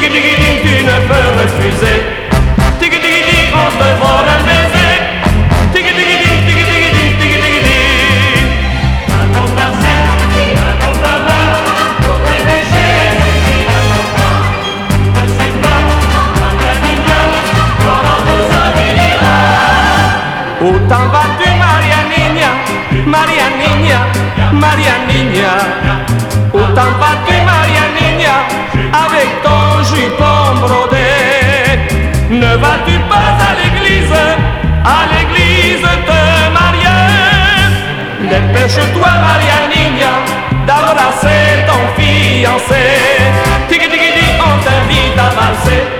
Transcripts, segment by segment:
biggie, biggie. danser. Tiki tiki tiki, on t'invite à valser.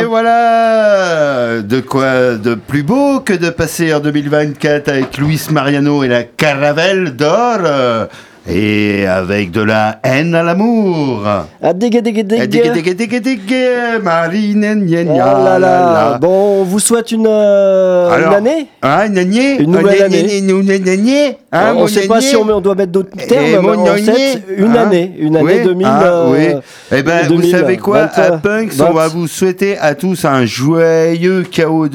Et voilà. De quoi de plus beau que de passer en 2024 avec Luis Mariano et la Caravelle d'or et avec de la haine à l'amour. Ah, dégue, Marine, Oh la, là. la. Bon, on vous souhaite une, euh, une année Hein, une année Une nouvelle année. Une année hein, On ne sait pas si on, met- on doit mettre d'autres Et termes, mon mais on année, sait une hein année. Une année Oui, 2000. ah, oui. Eh ben, vous 2000, savez quoi, 20, à Punks, on va vous souhaiter à tous un joyeux chaos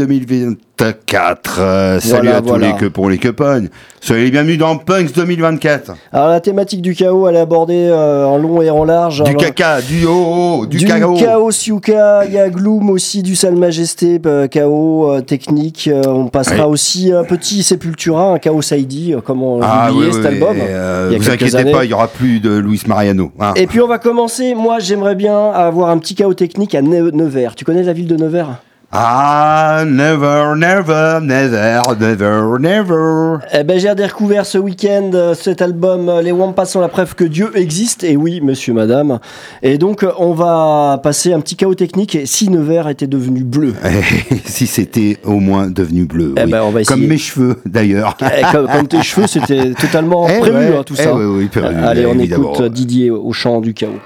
2024. Euh, salut Voilà, à tous voilà. les que pour les copains. Soyez les bienvenus dans Punks 2024. Alors la thématique du chaos, elle est abordée euh, en long et en large. Du Alors, caca, du oh, du, du chaos. chaos Yuka, il y a Gloom aussi, du Sale Majesté, euh, chaos technique. on passera Oui. aussi un petit Sepultura, un chaos euh, comme on Ah oui, cet oui, album. a vous inquiétez années. pas, il y aura plus de Luis Mariano. hein. Et puis on va commencer. Moi, j'aimerais bien avoir un petit chaos technique à Ne- Nevers. Tu connais la ville de Nevers? Ah, never, never, never, never, never. Eh ben, j'ai découvert ce week-end euh, cet album euh, Les Wampas sont la preuve que Dieu existe. Et oui, monsieur, madame. Et donc, euh, on va passer un petit chaos technique. Et si Nevers était devenu bleu? Si c'était au moins devenu bleu. Eh oui. ben, on va Comme mes cheveux, d'ailleurs. Eh, comme, comme tes cheveux, c'était totalement Eh prévu, ouais, hein, tout eh ça. oui, oui, prévu, Allez, on écoute Didier au chant du chaos.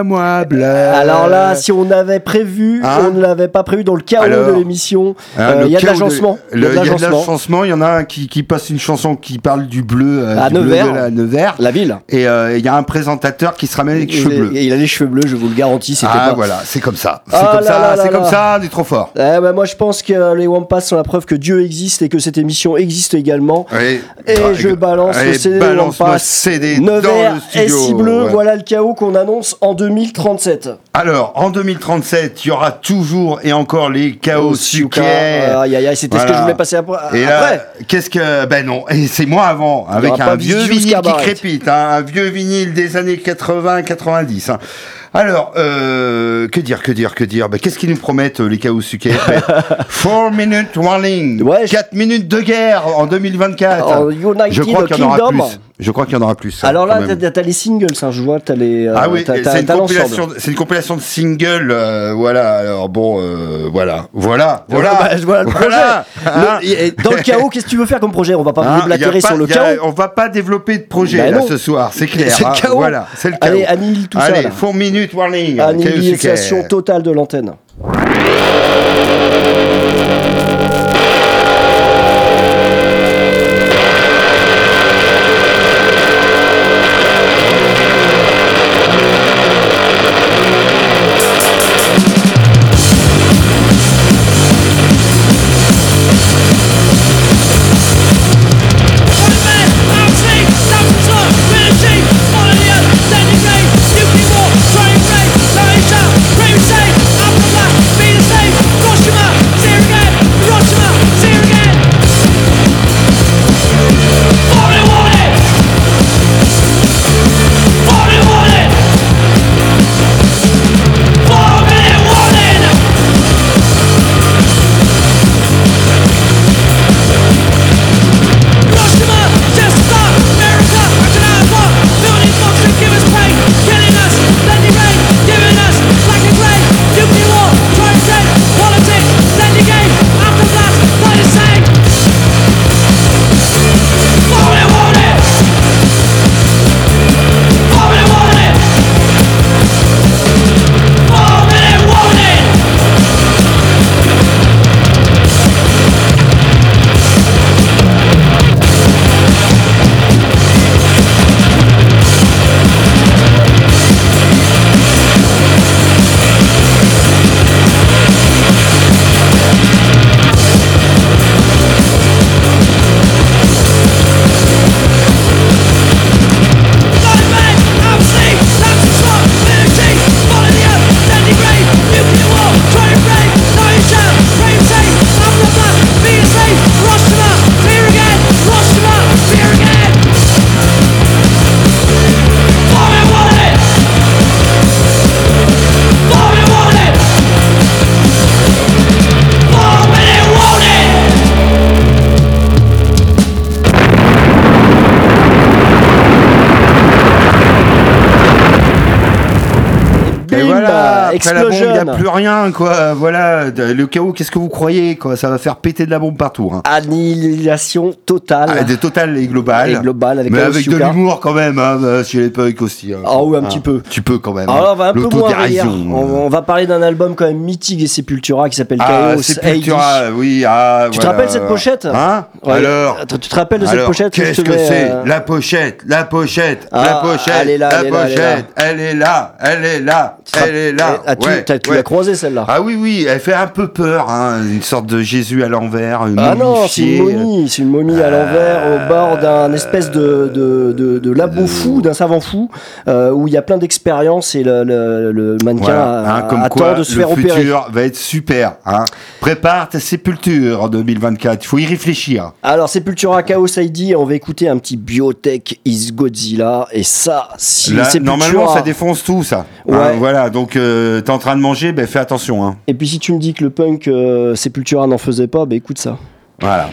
À moi, bleus. Alors là, si on avait prévu, Hein on ne l'avait pas prévu dans le chaos Alors de l'émission. Hein, Euh, Il y a de l'agencement. Il y a de l'agencement. Il y en a un qui, qui passe une chanson qui parle du bleu, euh, À du bleu Nevers. de la Nevers. La ville. Et euh, il y a un présentateur qui se ramène avec les cheveux bleus. Il, il a les cheveux bleus, je vous le garantis. Ah pas... voilà, c'est comme ça. C'est Ah comme là ça, c'est comme ça, on est trop fort. Eh ben, moi, je pense que les Wampas sont la preuve que Dieu existe et que cette émission existe également. Et, Et je balance le CD des Wampas. CD dans Nevers le et studio. si bleu, voilà le chaos qu'on annonce en 2037. Alors, en 2037, il y aura toujours et encore les chaos Suka. Aïe aïe aïe, c'était ce que je voulais passer après. Et après. qu'est-ce que. Ben non, et c'est moi avant, avec un vieux vinyle qui crépite, hein, un vieux vinyle des années 80-90. hein. Alors, euh, que dire, que dire, que dire? Ben, Qu'est-ce qu'ils nous promettent, euh, les chaos sucres 4 minutes warning, Ouais, je- 4 minutes de guerre en 2024. En United je crois qu'il y en aura Kingdom. plus. Je crois qu'il y en aura plus. Alors là, t'as les singles, hein, je vois, t'as les. euh, Ah oui, c'est une, compilation, une compilation de singles, euh, voilà, alors bon, euh, voilà, voilà, voilà, Bah, voilà le voilà, projet. Le- et- dans le chaos, qu'est-ce que tu veux faire comme projet? On va pas Hein, déblatérer sur le a- chaos. On va pas développer de projet Bah là, ce soir, c'est clair. C'est le hein, chaos. Voilà, c'est le chaos. Allez, annihile tout ça, Allez, là. 4 minutes warning. Annihilation totale de l'antenne. Après la bombe, il n'y a plus rien, quoi. Voilà, le chaos, qu'est-ce que vous croyez, quoi? Ça va faire péter de la bombe partout. Hein. Annihilation totale. Ah, des totales et. Et globale avec Mais avec de l'humour quand même, hein, euh, chez les punks aussi. hein. Ah oui, un Hein, petit peu. Tu peux quand même. Alors on va un peu moins On, on va parler d'un album quand même mythique et Sepultura qui s'appelle Ah, Chaos Sepultura, oui. Ah, Tu te rappelles cette pochette? Hein? Ouais. Alors? Tu te rappelles de cette Alors, pochette Qu'est-ce que mets, c'est? Euh, La pochette, la pochette, Ah, la pochette, elle est là, la pochette, elle est là, elle est là, elle est là. Ah, tu Ouais, t'as- tu ouais. l'as croisée celle-là Ah oui, oui, elle fait un peu peur, hein, une sorte de Jésus à l'envers, une Ah non, c'est une momie, c'est une à l'envers au bord d'un espèce de, de, de, de labo fou, d'un savant fou, euh, où il y a plein d'expériences et le, le, le mannequin Voilà, a- hein, comme attend quoi de se le faire opérer. futur va être super. Hein. Prépare ta sépulture en 2024, il faut y réfléchir. Alors, Sepultura Chaos ID, on va écouter un petit Biotech is Godzilla, et ça, si Là, Sepultura... normalement, ça défonce tout, ça. Hein, Ouais. voilà, donc euh, t'es en train de manger, ben fais attention. Hein. Et puis si tu me dis que le punk euh, Sepultura n'en faisait pas, bah écoute ça. Voilà.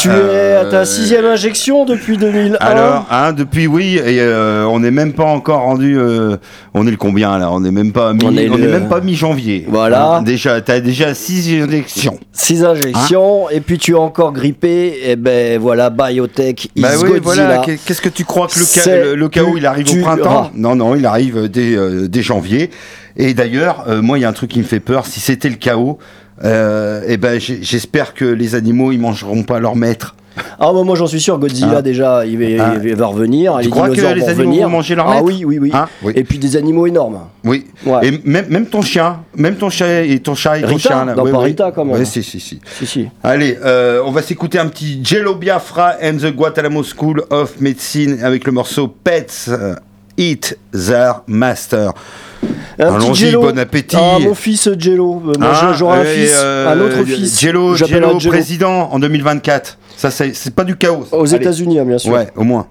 Tu es euh, à ta sixième injection depuis 2001. Alors, hein, depuis oui, et euh, on n'est même pas encore rendu. euh, on est le combien là? On n'est même pas mi, On on est est, le- même pas mi-janvier. Voilà. Hein, déjà, t'as déjà six injections. Six injections, et puis tu es encore grippé, et ben voilà, Biotech, is Bah oui, Godzilla. voilà. Qu'est- Qu'est-ce que tu crois que le, ca- C'est le, le chaos il arrive au printemps? ah. Non, non, il arrive dès, euh, dès janvier. Et d'ailleurs, euh, moi, il y a un truc qui me fait peur. Si c'était le chaos, euh, eh ben, j'espère que les animaux ils mangeront pas leur maître. Ah bah moi j'en suis sûr, Godzilla Ah. déjà il va, Ah. il va revenir, Tu les crois que les vont animaux revenir. vont manger leur Ah maître oui, oui, oui. Hein oui. Et puis des animaux énormes. Oui. Ouais. Et même, même ton chien, même ton chien et ton chat et ton chien là. Pas ouais. Rita, quand même. Ouais, si, si, si. Si, si. Allez, euh, on va s'écouter un petit Jello Biafra and the Guantanamo School of Medicine avec le morceau Pets euh, Eat Their Master. Un Allons-y, petit Jello. bon appétit. Ah, mon fils Jello. Euh, moi, Hein, j'aurai un et, fils, euh, un autre fils. Jello, J'appelle Jello président en 2024. Ça, c'est pas du chaos. Aux. États-Unis, hein, bien sûr. Ouais, au moins.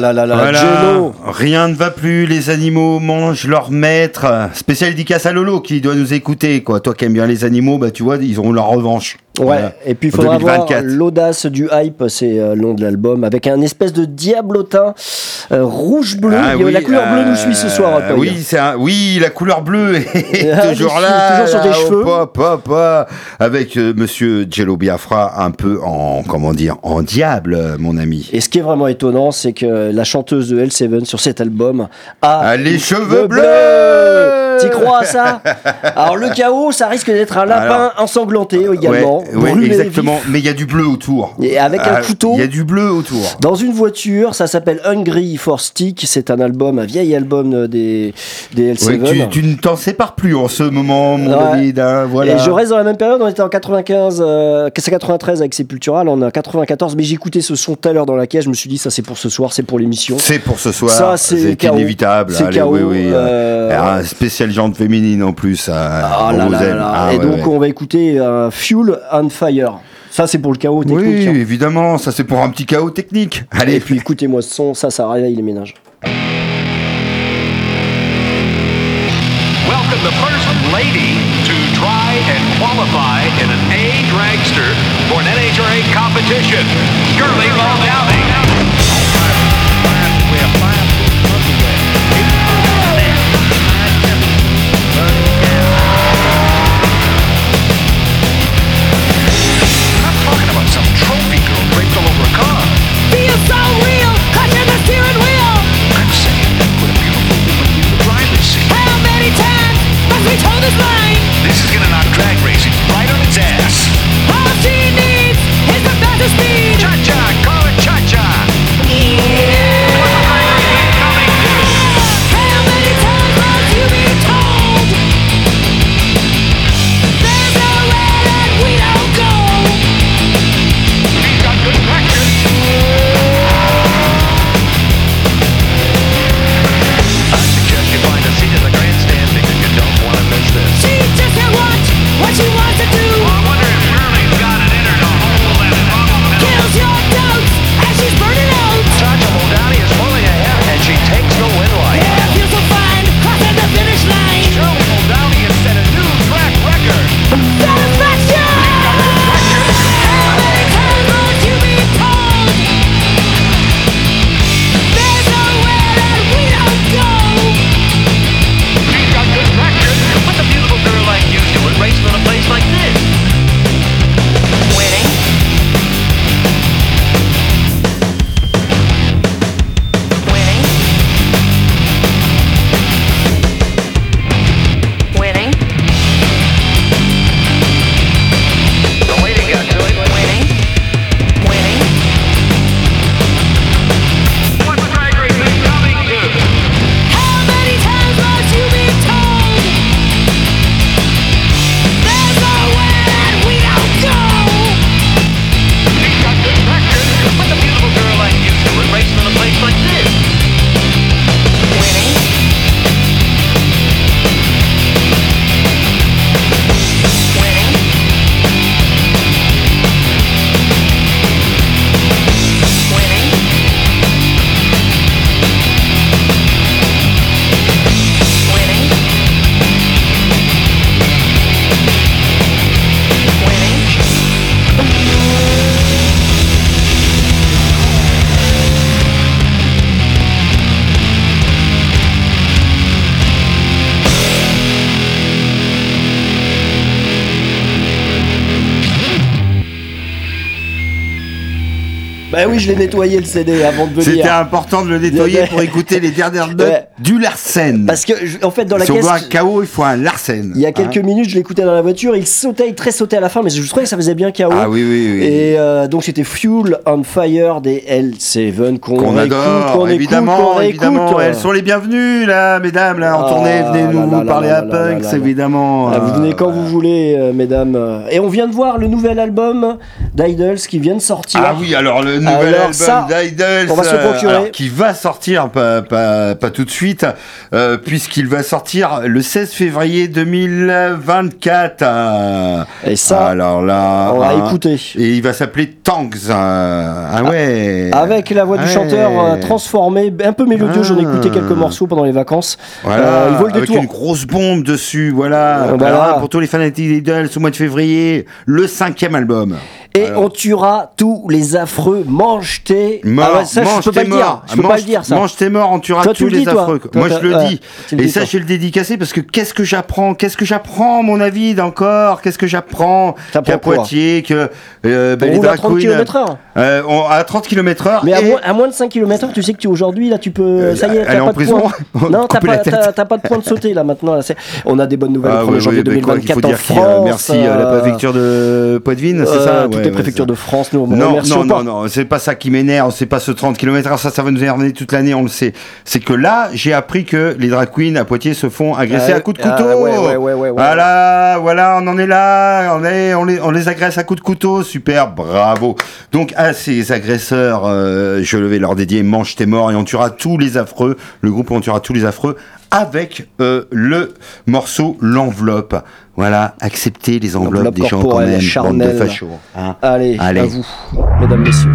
Là là là là, Voilà. Jello. Rien ne va plus, les animaux mangent leur maître. Spécial dédicace à Lolo qui doit nous écouter. Quoi. Toi qui aimes bien les animaux, bah, tu vois, ils auront leur revanche. Ouais, Voilà. et puis il faudra 2024. l'audace du hype, c'est euh, le nom de l'album, avec un espèce de diablotin euh, rouge-bleu. Ah oui, la couleur bleue nous euh, suit ce soir. Paul. oui, c'est un- oui, la couleur bleue est Ah, toujours là. toujours sur tes cheveux. hop, hop, hop, avec euh, Monsieur Jello Biafra un peu en comment dire en diable, euh, mon ami. Et ce qui est vraiment étonnant, c'est que la chanteuse de L7 sur cet album a Ah, les cheveux le bleus T'y crois à ça? Alors le chaos, ça risque d'être un lapin ensanglanté également. Ouais, brûlé exactement. Mais il y a du bleu autour. Et avec un Ah, couteau. Il y a du bleu autour. Dans une voiture, ça s'appelle Hungry for Stick. C'est un album, un vieil album euh, des, des L7. Ouais, tu, tu ne t'en sépares plus en ce moment, mon Ouais. David. hein, voilà. Et je reste dans la même période, on était en 95, euh, c'est 93 avec Sepultura, là on est en 94, mais écouté ce son tout à l'heure dans la caisse, je me suis dit ça c'est pour ce soir, c'est pour l'émission. C'est pour ce soir. Ça, c'est inévitable. C'est KO, oui, oui. euh, Et Un spécial jante féminine en plus. Ah on là vous là là. Ah, Et ouais, donc on va écouter euh, Fuel on Fire. Ça c'est pour le chaos technique. Oui, hein. évidemment, ça c'est pour un petit chaos technique. Allez, Et puis écoutez-moi ce son, ça ça réveille les ménages. Welcome the first lady to try and qualify in an A dragster for an NHRA competition. Shirley Muldowney. L'ai nettoyé le CD avant de C'était venir. important de le nettoyer pour écouter les dernières notes Ouais. du Larsen. Parce que, en fait, dans la si on caisse. veut un KO, il faut un Larsen. Il y a quelques Hein minutes, je l'écoutais dans la voiture, il sautait, il très sautait à la fin, mais je trouvais que ça faisait bien KO. Ah oui, oui, oui. Et euh, donc c'était Fuel on Fire des L7 qu'on réécoute, adore, qu'on écoute, évidemment, qu'on réécoute. évidemment. Elles sont les bienvenues, là, mesdames, là, en Ah, tournée. Venez là, nous là, parler là, à Punks, évidemment. Ah, vous venez quand Euh, vous voulez, euh, mesdames. Et on vient de voir le nouvel album d'Idols qui vient de sortir. Ah oui, alors le nouvel Alors ça, on va se euh, procurer. alors, qui va sortir, pas, pas, pas tout de suite, euh, puisqu'il va sortir le 16 février 2024. euh. Et ça, alors là, on va hein, écouter. Et il va s'appeler Tanks. euh, ah ouais. Avec la voix du Ouais. chanteur euh, transformée, un peu mélodieux, j'en ai écouté Ah. quelques morceaux pendant les vacances. Voilà, il vaut le avec une grosse bombe dessus, voilà. Voilà. Voilà, pour tous les fanatiques d'Idols, au mois de février, le cinquième album. Et Alors. on tuera tous les affreux mange tes. Mort, Ah ouais, ça, mange je peux pas le dire. Je peux mange, pas le dire ça. Mange tes morts, on tuera Toi, tous le les dis, affreux. Toi, Moi, toi, je le ouais, dis. le Et ça, je vais le dédicacer parce que qu'est-ce que j'apprends? Qu'est-ce que j'apprends, mon avis, encore Qu'est-ce que j'apprends Qu'à Poitiers, que euh, On les roule à drag 30 queens, km/h. euh, à 30 km/h. Mais à, moins, à moins de 5 km tu sais que tu aujourd'hui là tu peux Euh, ça y est t'as pas en de prison non t'as pas de point de sauter là maintenant on a des bonnes nouvelles Ah le 1er oui, janvier oui, ben quoi, qu'il 2024 faut en dire qu'il y a- France merci la euh, préfecture de Poitvine, c'est euh, ça toutes les préfectures de France nous Non, non, non, non, c'est pas ça qui m'énerve, c'est pas ce 30 km, ça, ça va nous énerver toute l'année, on le sait. C'est que là, j'ai appris que les drag queens à Poitiers se font agresser Ah, à coups de ah, couteau. ouais. Voilà, voilà, on en est là, on, est, on, les, on les agresse à coups de couteau, super, bravo. Donc à ces agresseurs, euh, je vais leur dédier Mange tes morts et on tuera tous les affreux, le groupe on tuera tous les affreux avec euh, le morceau L'enveloppe. Voilà, acceptez les enveloppes des gens quand même, bande de fachos. hein. allez, Allez. à vous mesdames messieurs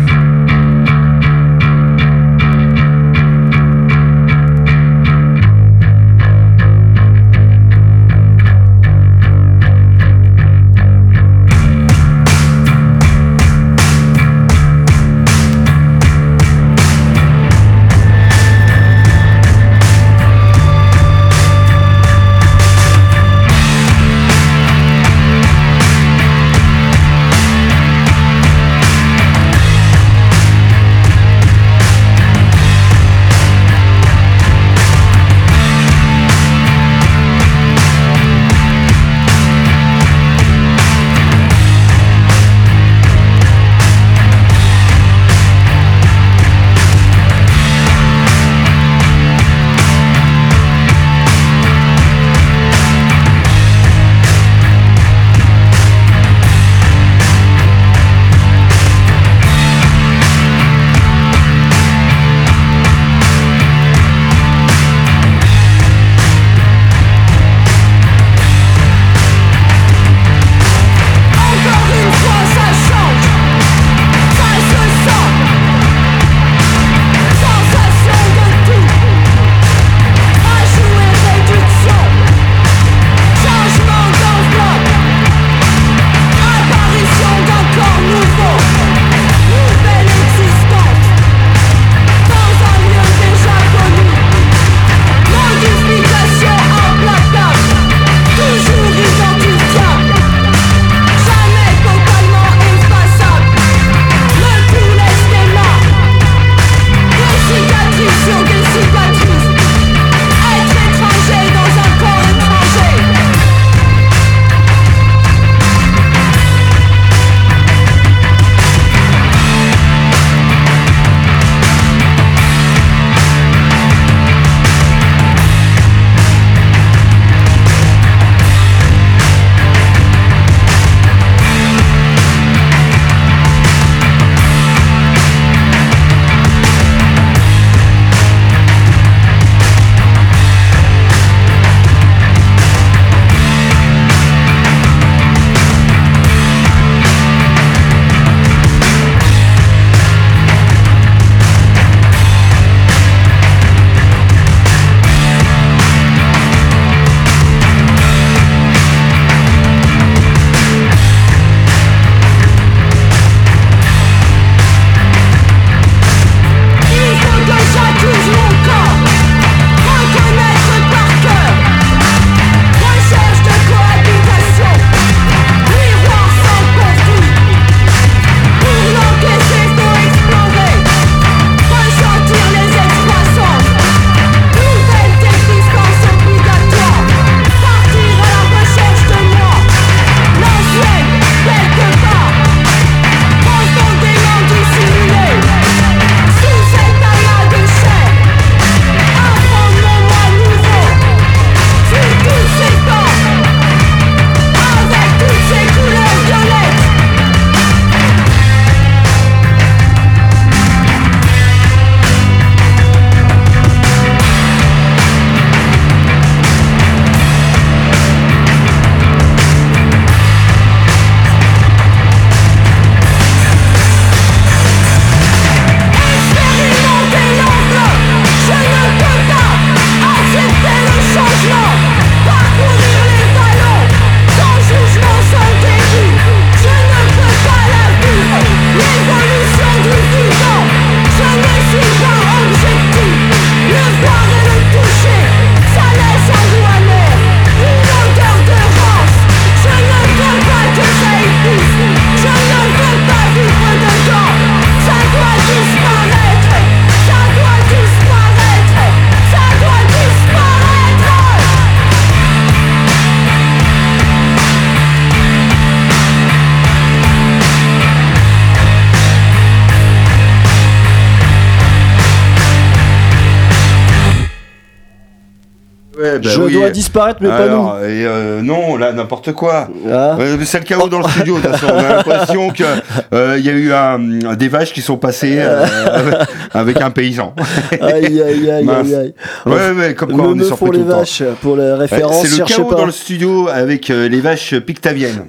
Ouais, bah Je oui. dois disparaître, mais Alors, pas et, euh, non, là, n'importe quoi. nous. Ouais, mais c'est le chaos dans le studio, de toute façon. On a l'impression qu'il y a eu un- des vaches qui sont passées euh, avec un paysan. aïe, aïe, aïe, aïe, aïe. Ouais, ouais, comme quoi Le on est surpris pour tout les le temps. vaches, pour les références, C'est le chaos pas. dans le studio avec euh, les vaches pictaviennes.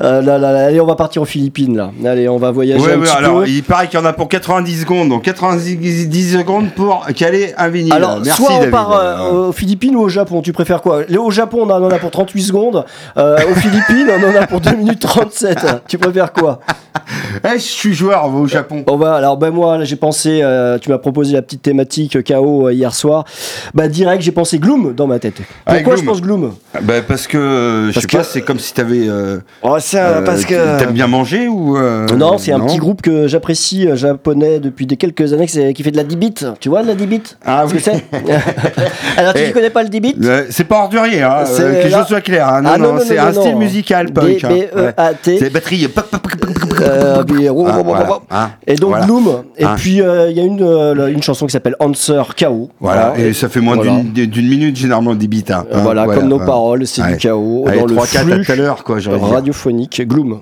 Euh, là, là, là, allez, on va partir aux Philippines, là. Allez, on va voyager Ouais, un ouais, petit alors peu. il paraît qu'il y en a pour 90 secondes, donc 90 secondes pour caler un vinyle. Alors, Merci soit on David. part euh, aux Philippines ou au Japon, tu préfères quoi? Au Japon, on en a pour 38 secondes. Euh, aux Philippines, on en a pour 2 minutes 37. Tu préfères quoi? Eh, je suis joueur, au Japon. On va, alors ben moi, j'ai pensé, euh, tu m'as proposé la petite thématique KO euh, hier soir. Bah, direct, j'ai pensé Gloom dans ma tête. Ah, Pourquoi je pense Gloom? Bah, parce que, je Parce sais que- pas, c'est comme si t'avais. Euh, Oh, ça, euh, T'aimes bien manger ou. euh, Non, c'est un petit groupe que j'apprécie, japonais, depuis des quelques années, que c'est- qui fait de la 10 bits. Tu vois, de la 10 bits Ah oui. que Alors, tu Eh. ne connais pas le 10 bits Euh, c'est pas ordurier, hein, C'est euh, que les choses soient claires. hein. Non, Ah, non, non, non, c'est un style musical punk. hein. Ouais. D-B-E-A-T. C'est batterie. Hein, Et donc. Gloom. Et Hein. puis euh, il y a une, euh, une chanson qui s'appelle Answer KO. Voilà, et ça fait moins d'une minute généralement des beats. hein. Euh, voilà, comme nos paroles, c'est du chaos dans le 3-4 à flux radiophonique Gloom.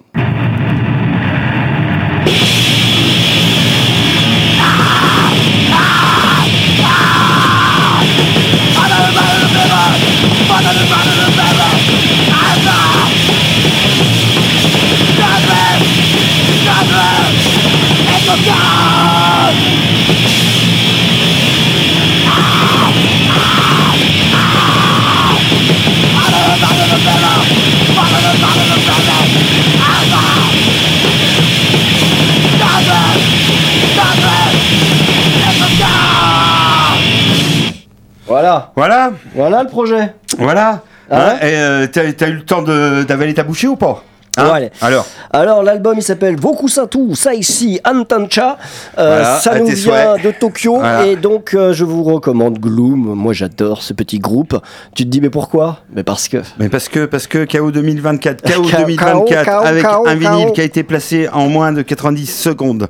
Voilà, Voilà, voilà le projet. voilà. Hein Hein, et euh, t'as eu le temps de- d'avaler ta bouchée ou pas? Hein allez. Alors, Alors l'album il s'appelle Vokusatu Saishi Antancha. Euh, Voilà, ça nous vient souhaits. de Tokyo Voilà. et donc euh, je vous recommande Gloom. Moi j'adore ce petit groupe. Tu te dis mais pourquoi? Mais parce que. mais parce que, parce que KO 2024, KO K.O. 2024, K.O. avec un vinyle qui a été placé en moins de 90 secondes.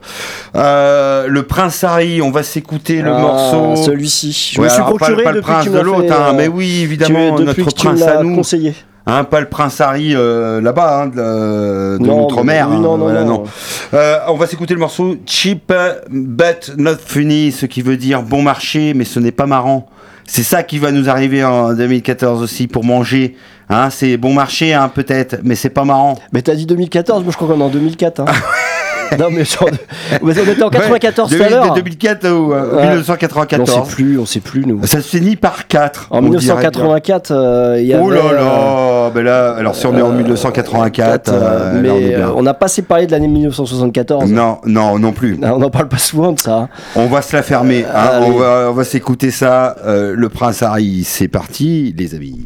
Euh, le Prince Harry, on va s'écouter le Ah, morceau. Celui-ci. Je Ouais, me suis alors, pas- procuré pas, le prince de l'autre, hein, euh, mais oui, évidemment, notre prince à nous. conseillé. Hein, pas le prince Harry euh, là-bas, hein, de, l'outre-mer. hein, non, non, voilà, non. Euh, on va s'écouter le morceau Cheap but not funny, ce qui veut dire bon marché, mais ce n'est pas marrant. C'est ça qui va nous arriver en 2014 aussi pour manger. Hein, c'est bon marché, hein, peut-être, mais c'est pas marrant. Mais t'as dit 2014, moi je crois qu'on est en 2004. non mais genre, on était en 94 Ouais, tout à de l'heure. 2004 ou euh, Ouais. On 1994. sait plus, on sait plus nous. Ça se finit par 4. En 1984, euh, il y avait. Oh là euh, là, ben là, alors si on est en 1984, euh, euh, mais là, on euh, on n'a pas assez parlé de l'année 1974. Non, non, non plus. On n'en parle pas souvent de ça. On va se la fermer. hein. on va, on va s'écouter ça. Euh, le prince Harry, c'est parti, les amis.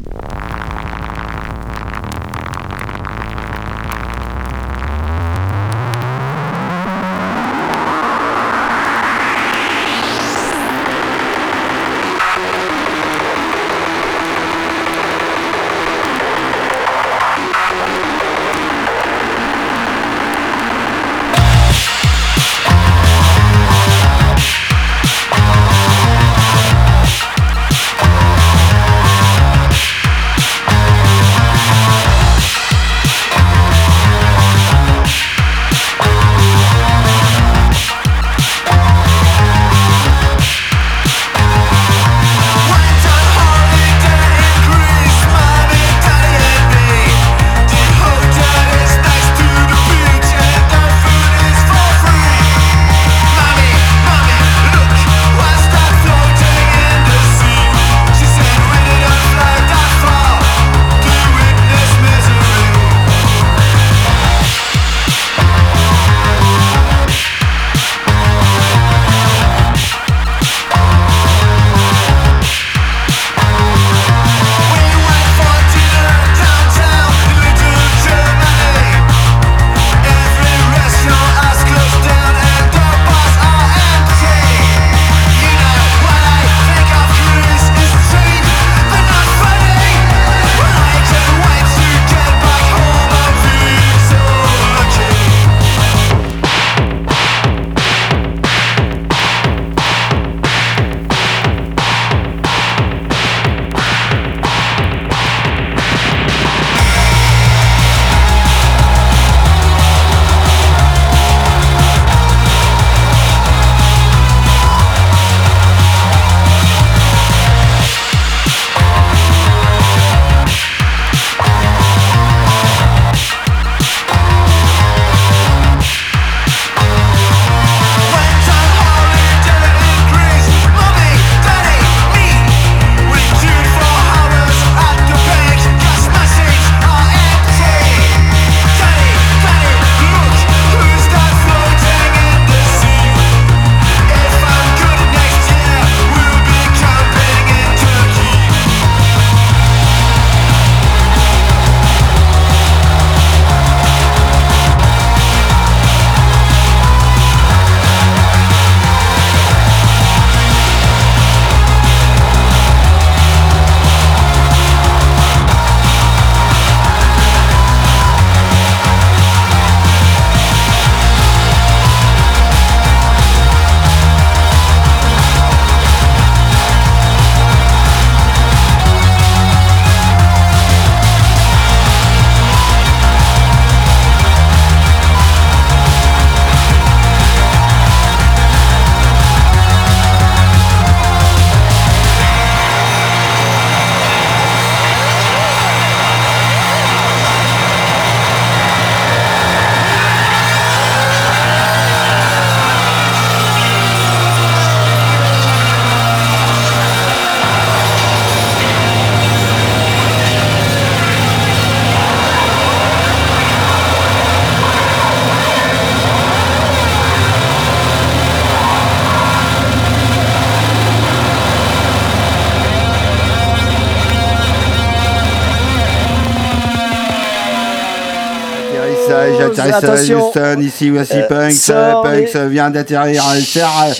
Attention. Houston, ici voici Euh, Punks les- vient d'atterrir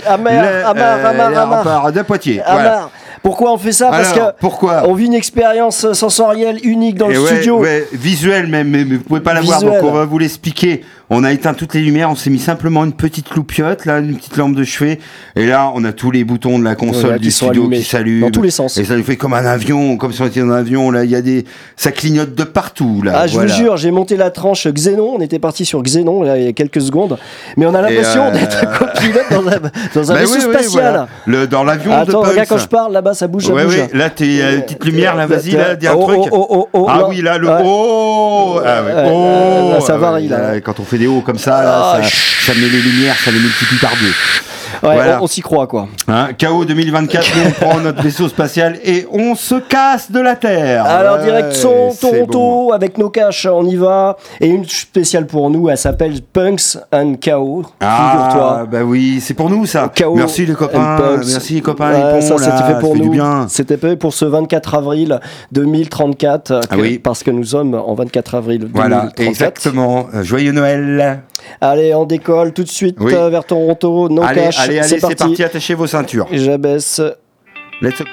Amar, le, l'aéroport de Poitiers. Voilà. Pourquoi on fait ça Parce Alors, que pourquoi on vit une expérience sensorielle unique dans Et le ouais, studio. ouais, visuel même, mais, vous pouvez pas la voir, donc on va vous l'expliquer. On a éteint toutes les lumières, on s'est mis simplement une petite loupiote, là, une petite lampe de chevet, et là, on a tous les boutons de la console Voilà, du studio allumés qui s'allument. dans tous les sens. Et ça nous fait comme un avion, comme si on était dans un avion, là, il y a des, ça clignote de partout, là. Ah, je voilà. vous jure, j'ai monté la tranche Xenon. On était parti sur Xenon là, il y a quelques secondes, mais on a l'impression euh, d'être copilote dans un, dans un Bah vaisseau oui, oui, spatial. voilà. Le, dans l'avion de Attends, regarde Punks. quand je parle là-bas, ça bouge, ça Ouais, bouge. ouais, là, t'es euh, une petite lumière, là, vas-y, là, dis un oh, truc. oh, oh, oh, ah là. oui, là, le oh, ah ouais, oh, là, ça ah varie, ouais, là. Quand on fait des hauts comme ça, là, Ah, ça, ça met les lumières, ça les multiplie par deux. Ouais, Voilà. on, on s'y croit quoi. Hein, KO 2024, nous, on prend notre vaisseau spatial et on se casse de la Terre. Alors Ouais, direction Toronto bon. avec nos caches, on y va. Et une spéciale pour nous, elle s'appelle Punks and KO. Ah, Figure-toi. bah oui, c'est pour nous ça. KO Merci les copains, merci les copains, Ouais, les ça c'était fait pour fait nous. C'était fait pour ce 24 avril 2034. Ah oui. Parce que nous sommes en 24 avril Voilà, 2034. exactement. Euh, Joyeux Noël. Allez, on décolle tout de suite Oui. euh, vers Toronto. Nos allez, allez, allez, c'est c'est parti. parti, attachez vos ceintures. J'abaisse. Let's go.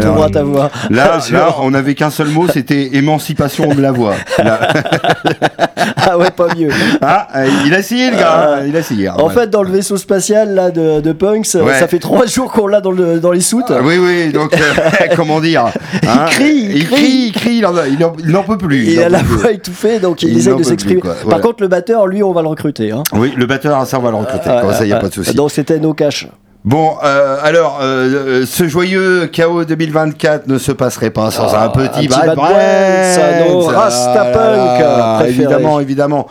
Ta voix. Là, on n'avait qu'un seul mot, c'était émancipation de la voix. Ah ouais, pas mieux. Ah, euh, il a essayé le gars, hein, il a essayé. hein, En ouais. fait, dans le vaisseau spatial là de, de Punks, Ouais. ça fait trois jours qu'on l'a dans, le, dans les soutes. Ah, oui, oui, donc euh, comment dire hein, crie, il il crie. crie, il crie, il il il n'en peut plus. Il a la plus. voix étouffée, donc il, Il n'en de s'exprimer. Par Voilà. contre, le batteur, lui, on va le recruter. Hein. Oui, le batteur, ça on va le recruter. Comme ça, il n'y a ouais, pas de souci. Donc c'était nos caches. Bon, euh, alors, euh, euh, ce joyeux chaos 2024 ne se passerait pas sans Ah, un petit un petit Bad Bad Brains, Ah, Rastapunk. Évidemment, évidemment.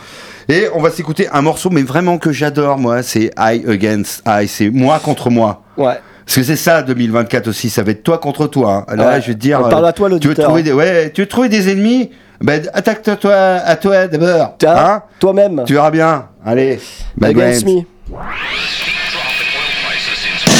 Et on va s'écouter un morceau, mais vraiment que j'adore, moi, c'est I Against I, c'est moi contre moi. Ouais. Parce que c'est ça 2024 aussi, ça va être toi contre toi. hein. Là, Ouais. je vais te dire. On parle à toi, tu veux trouver des, ouais, tu veux trouver des ennemis? Ben attaque-toi à toi d'abord. Hein toi-même. tu verras bien. Allez. Bad Against Brains. me.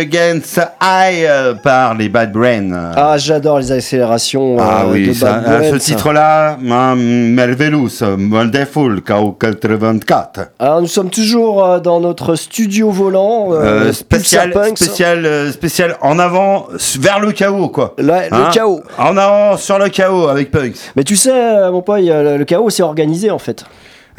Against I euh, par les Bad Brains. Ah, j'adore les accélérations Ah euh, oui, de ça, Bad à ce Brains. titre-là, Mervelous, Wonderful, KO84. Alors, nous sommes toujours euh, dans notre studio volant. euh, Euh, spécial, spécial, euh, spécial en avant, vers le chaos, quoi. Le Hein chaos. En avant, sur le chaos avec Punks. Mais tu sais, euh, mon pote, le chaos, c'est organisé en fait.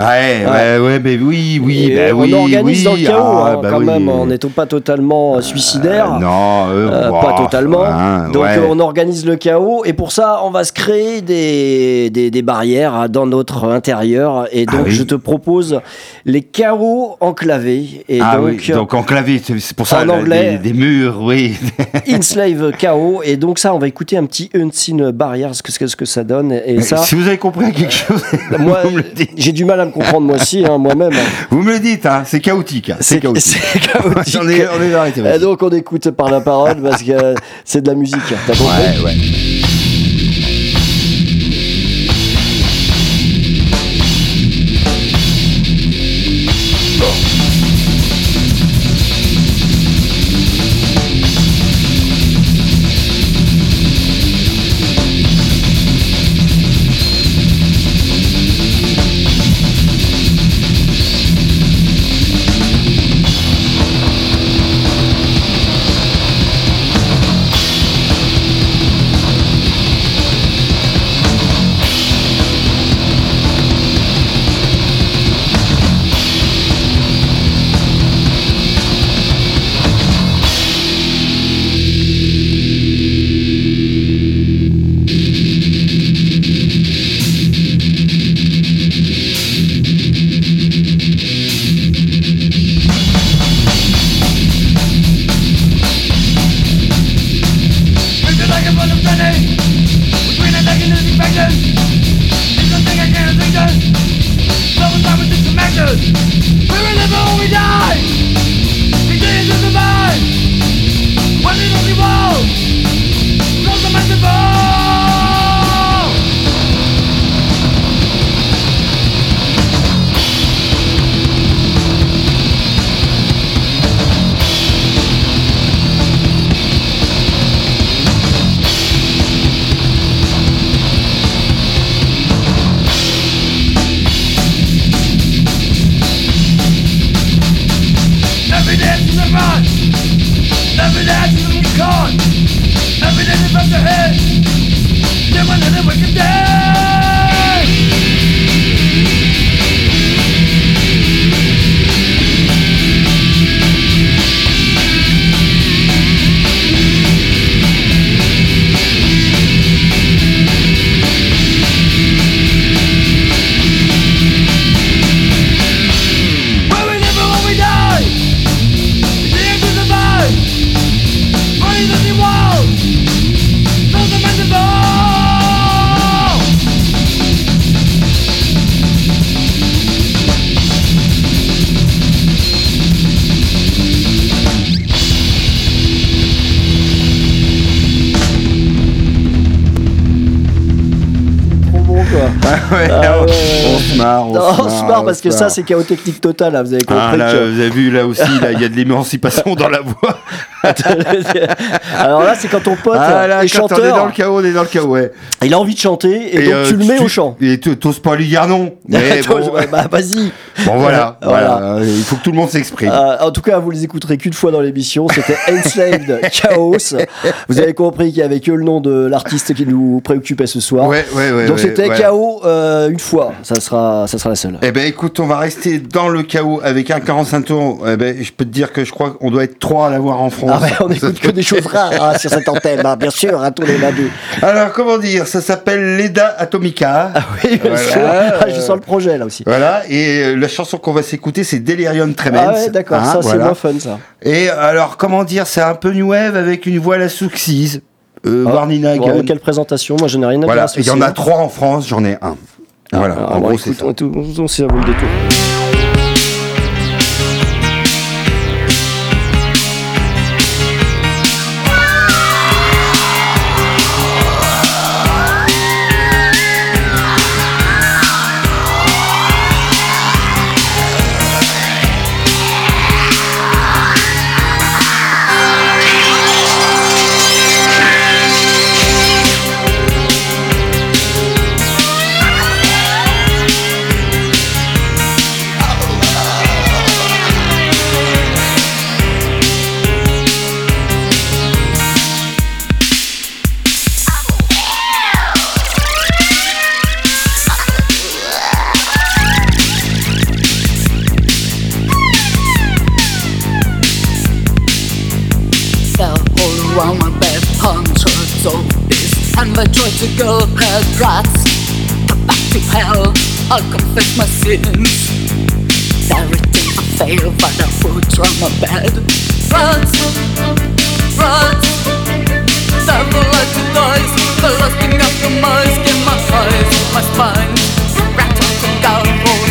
Ouais, ouais, ouais, mais oui, oui, bah on oui, organise oui, dans le chaos, ah, hein, bah quand oui. même, en n'étant pas totalement euh, suicidaire. Euh, non, euh, Euh, wow, pas totalement. hein, Donc ouais. on organise le chaos et pour ça on va se créer des, des, des barrières hein, dans notre intérieur et donc Ah oui. je te propose les chaos enclavés et ah donc, oui, donc enclavé, c'est pour ça, en anglais. des, des murs, oui. Inslave chaos et donc ça on va écouter un petit Unseen Barriers ce que, ce que ça donne et Mais ça Si vous avez compris quelque chose, moi j'ai du mal à me comprendre moi aussi hein, moi-même Vous me le dites, hein, c'est chaotique. hein, C'est chaotique. chaotique. on est, on est arrêté. Donc on écoute par la parole parce que c'est de la musique t'as compris? Ouais, ouais. Ouais, on parce que ça, c'est chaos technique total. là, Vous avez compris Ah, là, que- vous avez vu là aussi, il y a de l'émancipation dans la voix. Alors là, c'est quand ton pote Ah là, est quand on est dans chanteur, le chaos, on est dans le chaos, ouais. il a envie de chanter et, donc euh, tu le mets au chant. Et t'oses pas lui dire non. Mais bon, Ouais, bah, vas-y. bon, voilà, Voilà. voilà. Il faut que tout le monde s'exprime. Euh, en tout cas, vous les écouterez qu'une fois dans l'émission. C'était Enslaved Chaos. Vous avez compris qu'il y avait que le nom de l'artiste qui nous préoccupait ce soir. Ouais, ouais, ouais. Donc c'était euh, une fois. Ça sera, ça sera la seule. Eh ben écoute, on va rester dans le chaos avec un 45 tours. Eh ben, je peux te dire que je crois qu'on doit être trois à l'avoir en France. Ah ouais, on écoute que des choses rares hein, sur cette antenne, hein, bien sûr, à tous les lundis. Alors comment dire Ça s'appelle Leda Atomica. Ah oui, bien Voilà. sûr. Ah, je sens le projet là aussi. Voilà, et euh, la chanson qu'on va s'écouter, c'est Delirium Tremens. Ah ouais, d'accord, Hein, ça c'est voilà. moins fun ça. Et alors, comment dire, c'est un peu new wave avec une voix à la Souxise. Euh, Ah, bon, quelle présentation, moi je n'ai rien à Voilà, dire. il y en a trois en France, j'en ai un. Voilà, en gros, c'est ça. on, tout- on, on, ça vaut le détour. I'll confess my sins. Everything I fail, but I will from my bed. Runs, runs. Several lives to dice. The lasting of get my eyes, my spine. Rattle down, roll.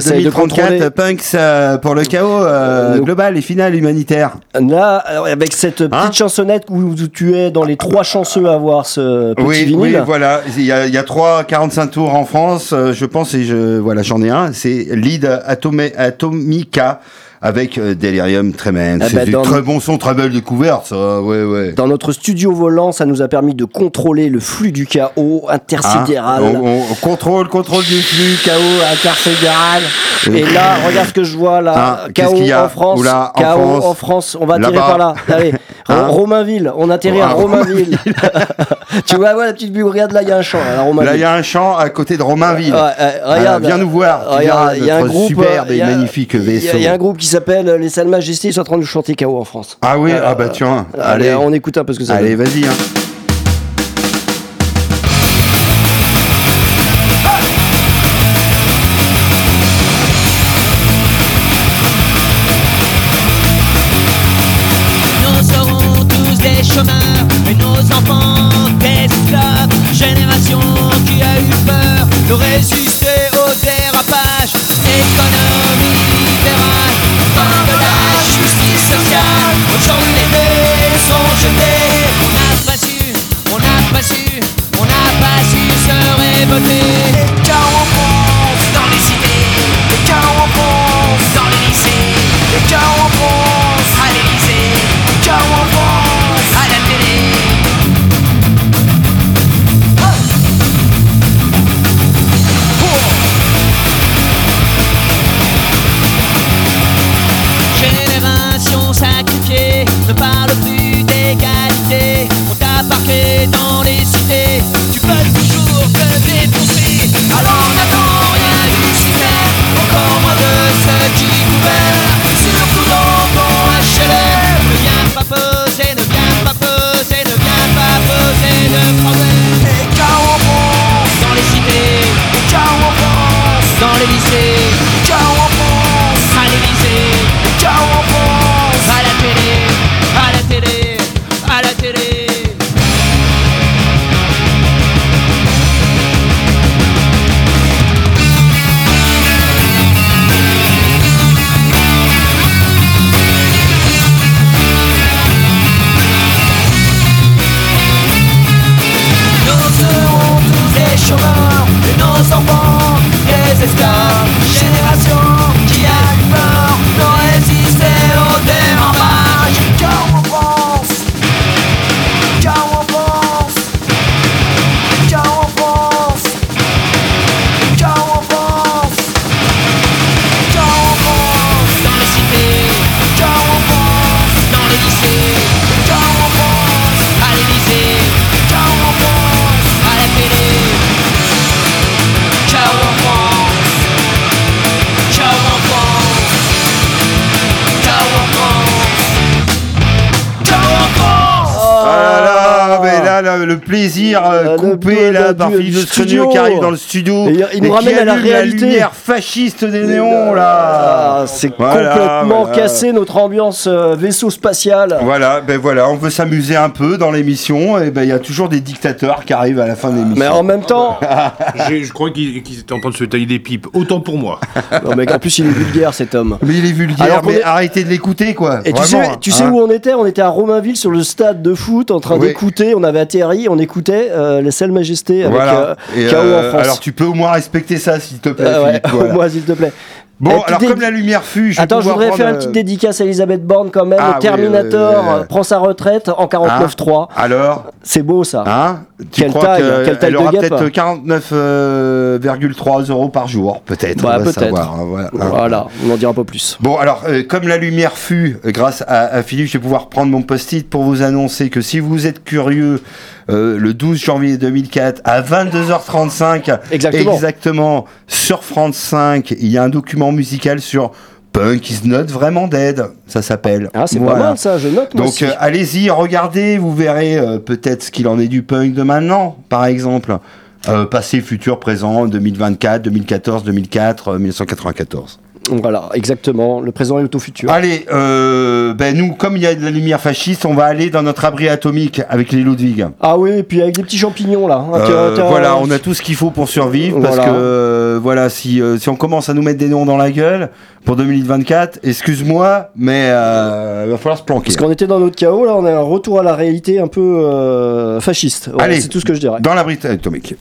2034, Punks euh, pour le chaos euh, global et final humanitaire. Là, avec cette hein petite chansonnette où, où, tu es dans les trois chanceux à avoir ce petit oui, vinyle. Oui, voilà. Il y a, il y a trois 45 tours en France, euh, je pense, et je, voilà, j'en ai un. C'est Lead Atomica avec euh, Delirium Tremens. Ah c'est bah, du très bon son, très belle découverte, ça. Ouais, ouais. Dans notre studio volant, ça nous a permis de contrôler le flux du chaos Hein intersidéral. on, on- on contrôle, contrôle du flux, chaos intersidéral. Et là, regarde ce que je vois là. Ah, chaos qu'il y a en France. Oula, en chaos France. en France. On va atterrir Là-bas. par là. Allez, Hein Romainville. On atterrit à Ah, Romainville. tu vois, voilà la petite bulle. Regarde là, il y a un champ à. Là, il y a un champ à côté de Romainville. Ouais, ouais, regarde, Euh, viens nous voir. Il y a un groupe, superbe euh, et magnifique Il y, vaisseau. a- il y a un groupe qui s'appelle Les Salles Majestés, ils sont en train de nous chanter KO en France. Ah oui, Euh, ah bah tiens. Allez, on écoute un peu ce que ça allez, vas-y. hein. Plaisir euh, de- coupé de- là de- par du Philippe studio. Nostronio qui arrive dans le studio Et il nous qui ramène à la réalité. lumière fasciste des néons là. Ah, c'est Voilà, complètement voilà. cassé notre ambiance euh, vaisseau spatial. Voilà, ben voilà, on veut s'amuser un peu dans l'émission et ben il y a toujours des dictateurs qui arrivent à la fin de l'émission. Mais en même temps, Je crois qu'ils étaient en train de se tailler des pipes. Autant pour moi. non, mais en plus il est vulgaire cet homme. Mais il est vulgaire, Alors mais est- arrêtez de l'écouter quoi. Et tu sais, tu sais hein. où on était? On était à Romainville sur le stade de foot en train Oui. d'écouter. On avait atterri, on écoutait euh, les Selles Majestés avec Voilà. euh, KO euh, en France. Alors tu peux au moins respecter ça s'il te plaît. Euh, ouais, Philippe, voilà. moi s'il te plaît. Bon, alors comme la lumière fut, je Attends, je voudrais faire une petite euh, dédicace à Elisabeth Borne quand même. Ah, le oui, Terminator euh, euh, prend sa retraite en 49.3. Alors, C'est beau ça. hein Tu Quelle crois taille, que quelle taille elle aura peut-être 49,3 euros par jour, peut-être. Bah, on va peut-être. hein, voilà. Voilà, on en dira un peu plus. Bon, alors, euh, comme la lumière fut, euh, grâce à, à Philippe, je vais pouvoir prendre mon post-it pour vous annoncer que si vous êtes curieux, euh, le 12 janvier 2004, à 22h35, Exactement. exactement, sur France 5, il y a un document musical sur Punk is not vraiment dead, ça s'appelle. Ah, c'est Voilà. pas mal ça, je note moi Donc euh, allez-y, regardez, vous verrez euh, peut-être ce qu'il en est du punk de maintenant, par exemple. Euh, passé, futur, présent, 2024, 2014, 2004, euh, 1994. Voilà, exactement. Le présent et le futur. Allez, euh, ben nous, comme il y a de la lumière fasciste, on va aller dans notre abri atomique avec les Ludwig. Ah oui, et puis avec des petits champignons là. hein, Euh, voilà, on a tout ce qu'il faut pour survivre parce que euh, voilà, si, euh, si on commence à nous mettre des noms dans la gueule pour 2024, excuse-moi, mais euh, il va falloir se planquer. Parce qu'on était dans notre chaos, là, on a un retour à la réalité un peu euh, fasciste. Allez, c'est tout ce que je dirais. Dans l'abri atomique.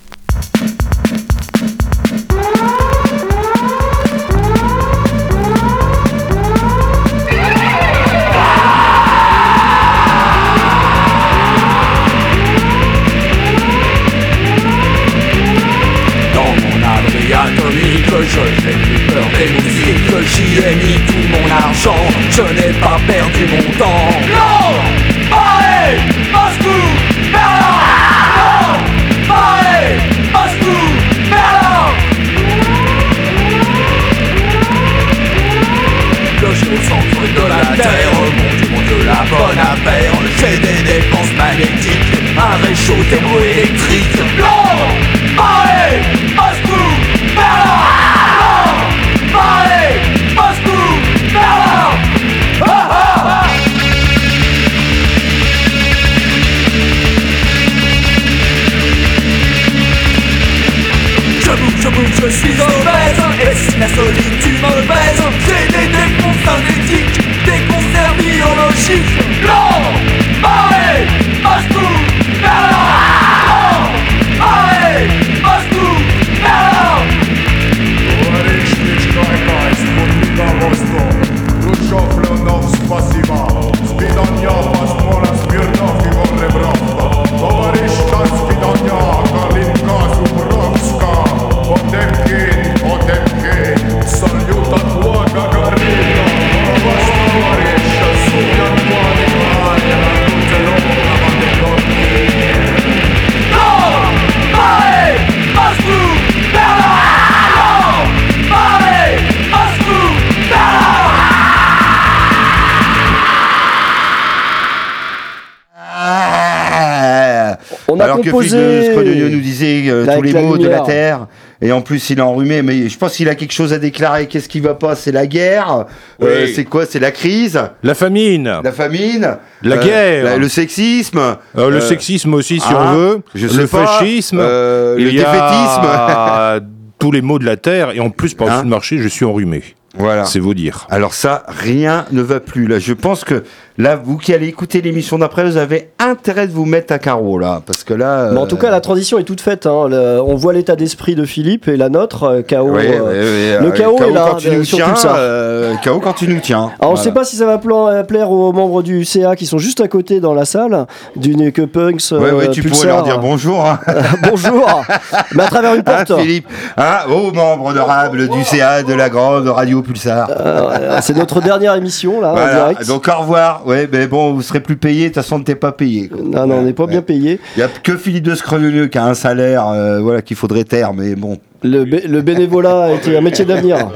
Alors composé que Scrogneux nous disait euh, tous les mots de la terre. Et en plus, il est enrhumé, mais je pense qu'il a quelque chose à déclarer. Qu'est-ce qui va pas? C'est la guerre? Euh, c'est quoi? C'est la crise, La famine, la famine, La euh, guerre. la- le sexisme, euh, le euh, sexisme aussi, si ah, on veut, je sais le pas, fascisme, euh, le a défaitisme? tous les mots de la terre, et en plus, par Hein? dessus le marché, je suis enrhumé. Voilà. C'est vous dire. Alors ça, rien ne va plus. Là, je pense que là, vous qui allez écouter l'émission d'après, vous avez intérêt de vous mettre à carreau là, parce que là. Mais en tout cas, la transition est toute faite. hein. Le- on voit l'état d'esprit de Philippe et la nôtre, euh, chaos. Euh, ouais, le euh, chaos est là, quand tu euh, nous tiens, euh, chaos quand tu nous tiens. Alors, on ne Voilà. sait pas si ça va pla- euh, plaire aux membres du CA qui sont juste à côté dans la salle, du Neke Punks. Ouais, euh, tu Pulsar. pourrais leur dire bonjour. Hein, Bonjour Mais à travers une Hein, porte Philippe, hein, aux membres honorables du CA de la grande radio Pulsar. Euh, C'est notre dernière émission, là, en Voilà. direct. Donc au revoir. Ouais, mais bon, vous serez plus payé. De toute façon, t'es pas payé. quoi. Non, non, on n'est pas Ouais. bien payé. Il y a que Philippe de Screveneux qui a un salaire, euh, voilà, qu'il faudrait taire, mais bon. Le, bé- le bénévolat a été un métier d'avenir.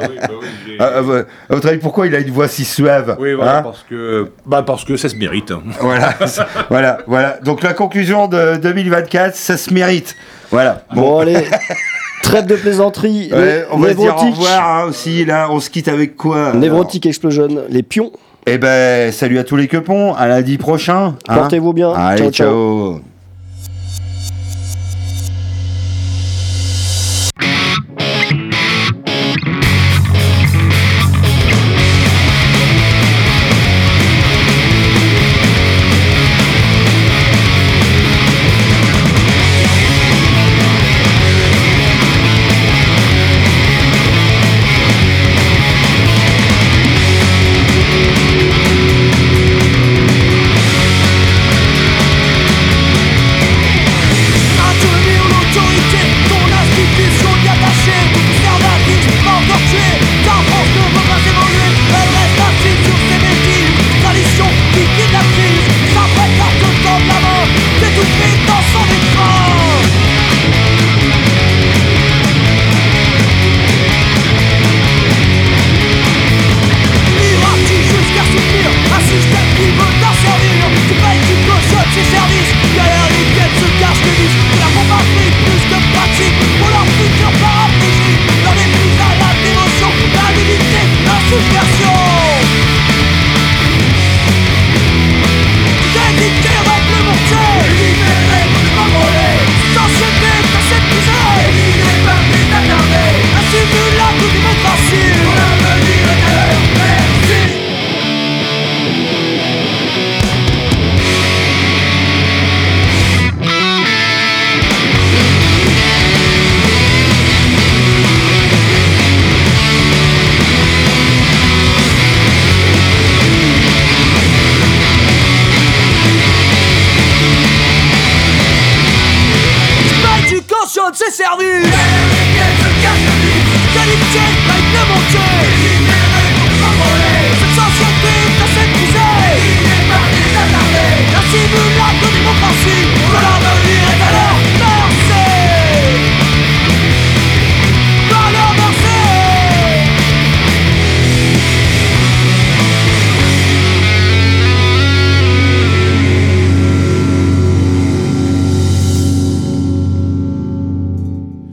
Ah, ah, ouais. à votre avis, pourquoi il a une voix si suave Oui, voilà, hein parce que, bah, parce que ça se mérite. voilà, c'est- voilà, voilà. Donc la conclusion de 2024, ça se mérite. Voilà. Bon, allez, trêve de plaisanterie. Ouais, on va se dire au revoir hein, aussi. Là, on se quitte avec quoi Névrotique Explosion, les pions. Eh ben, salut à tous les quepons. À lundi prochain. hein. Portez-vous bien. Allez, Ciao, ciao. ciao.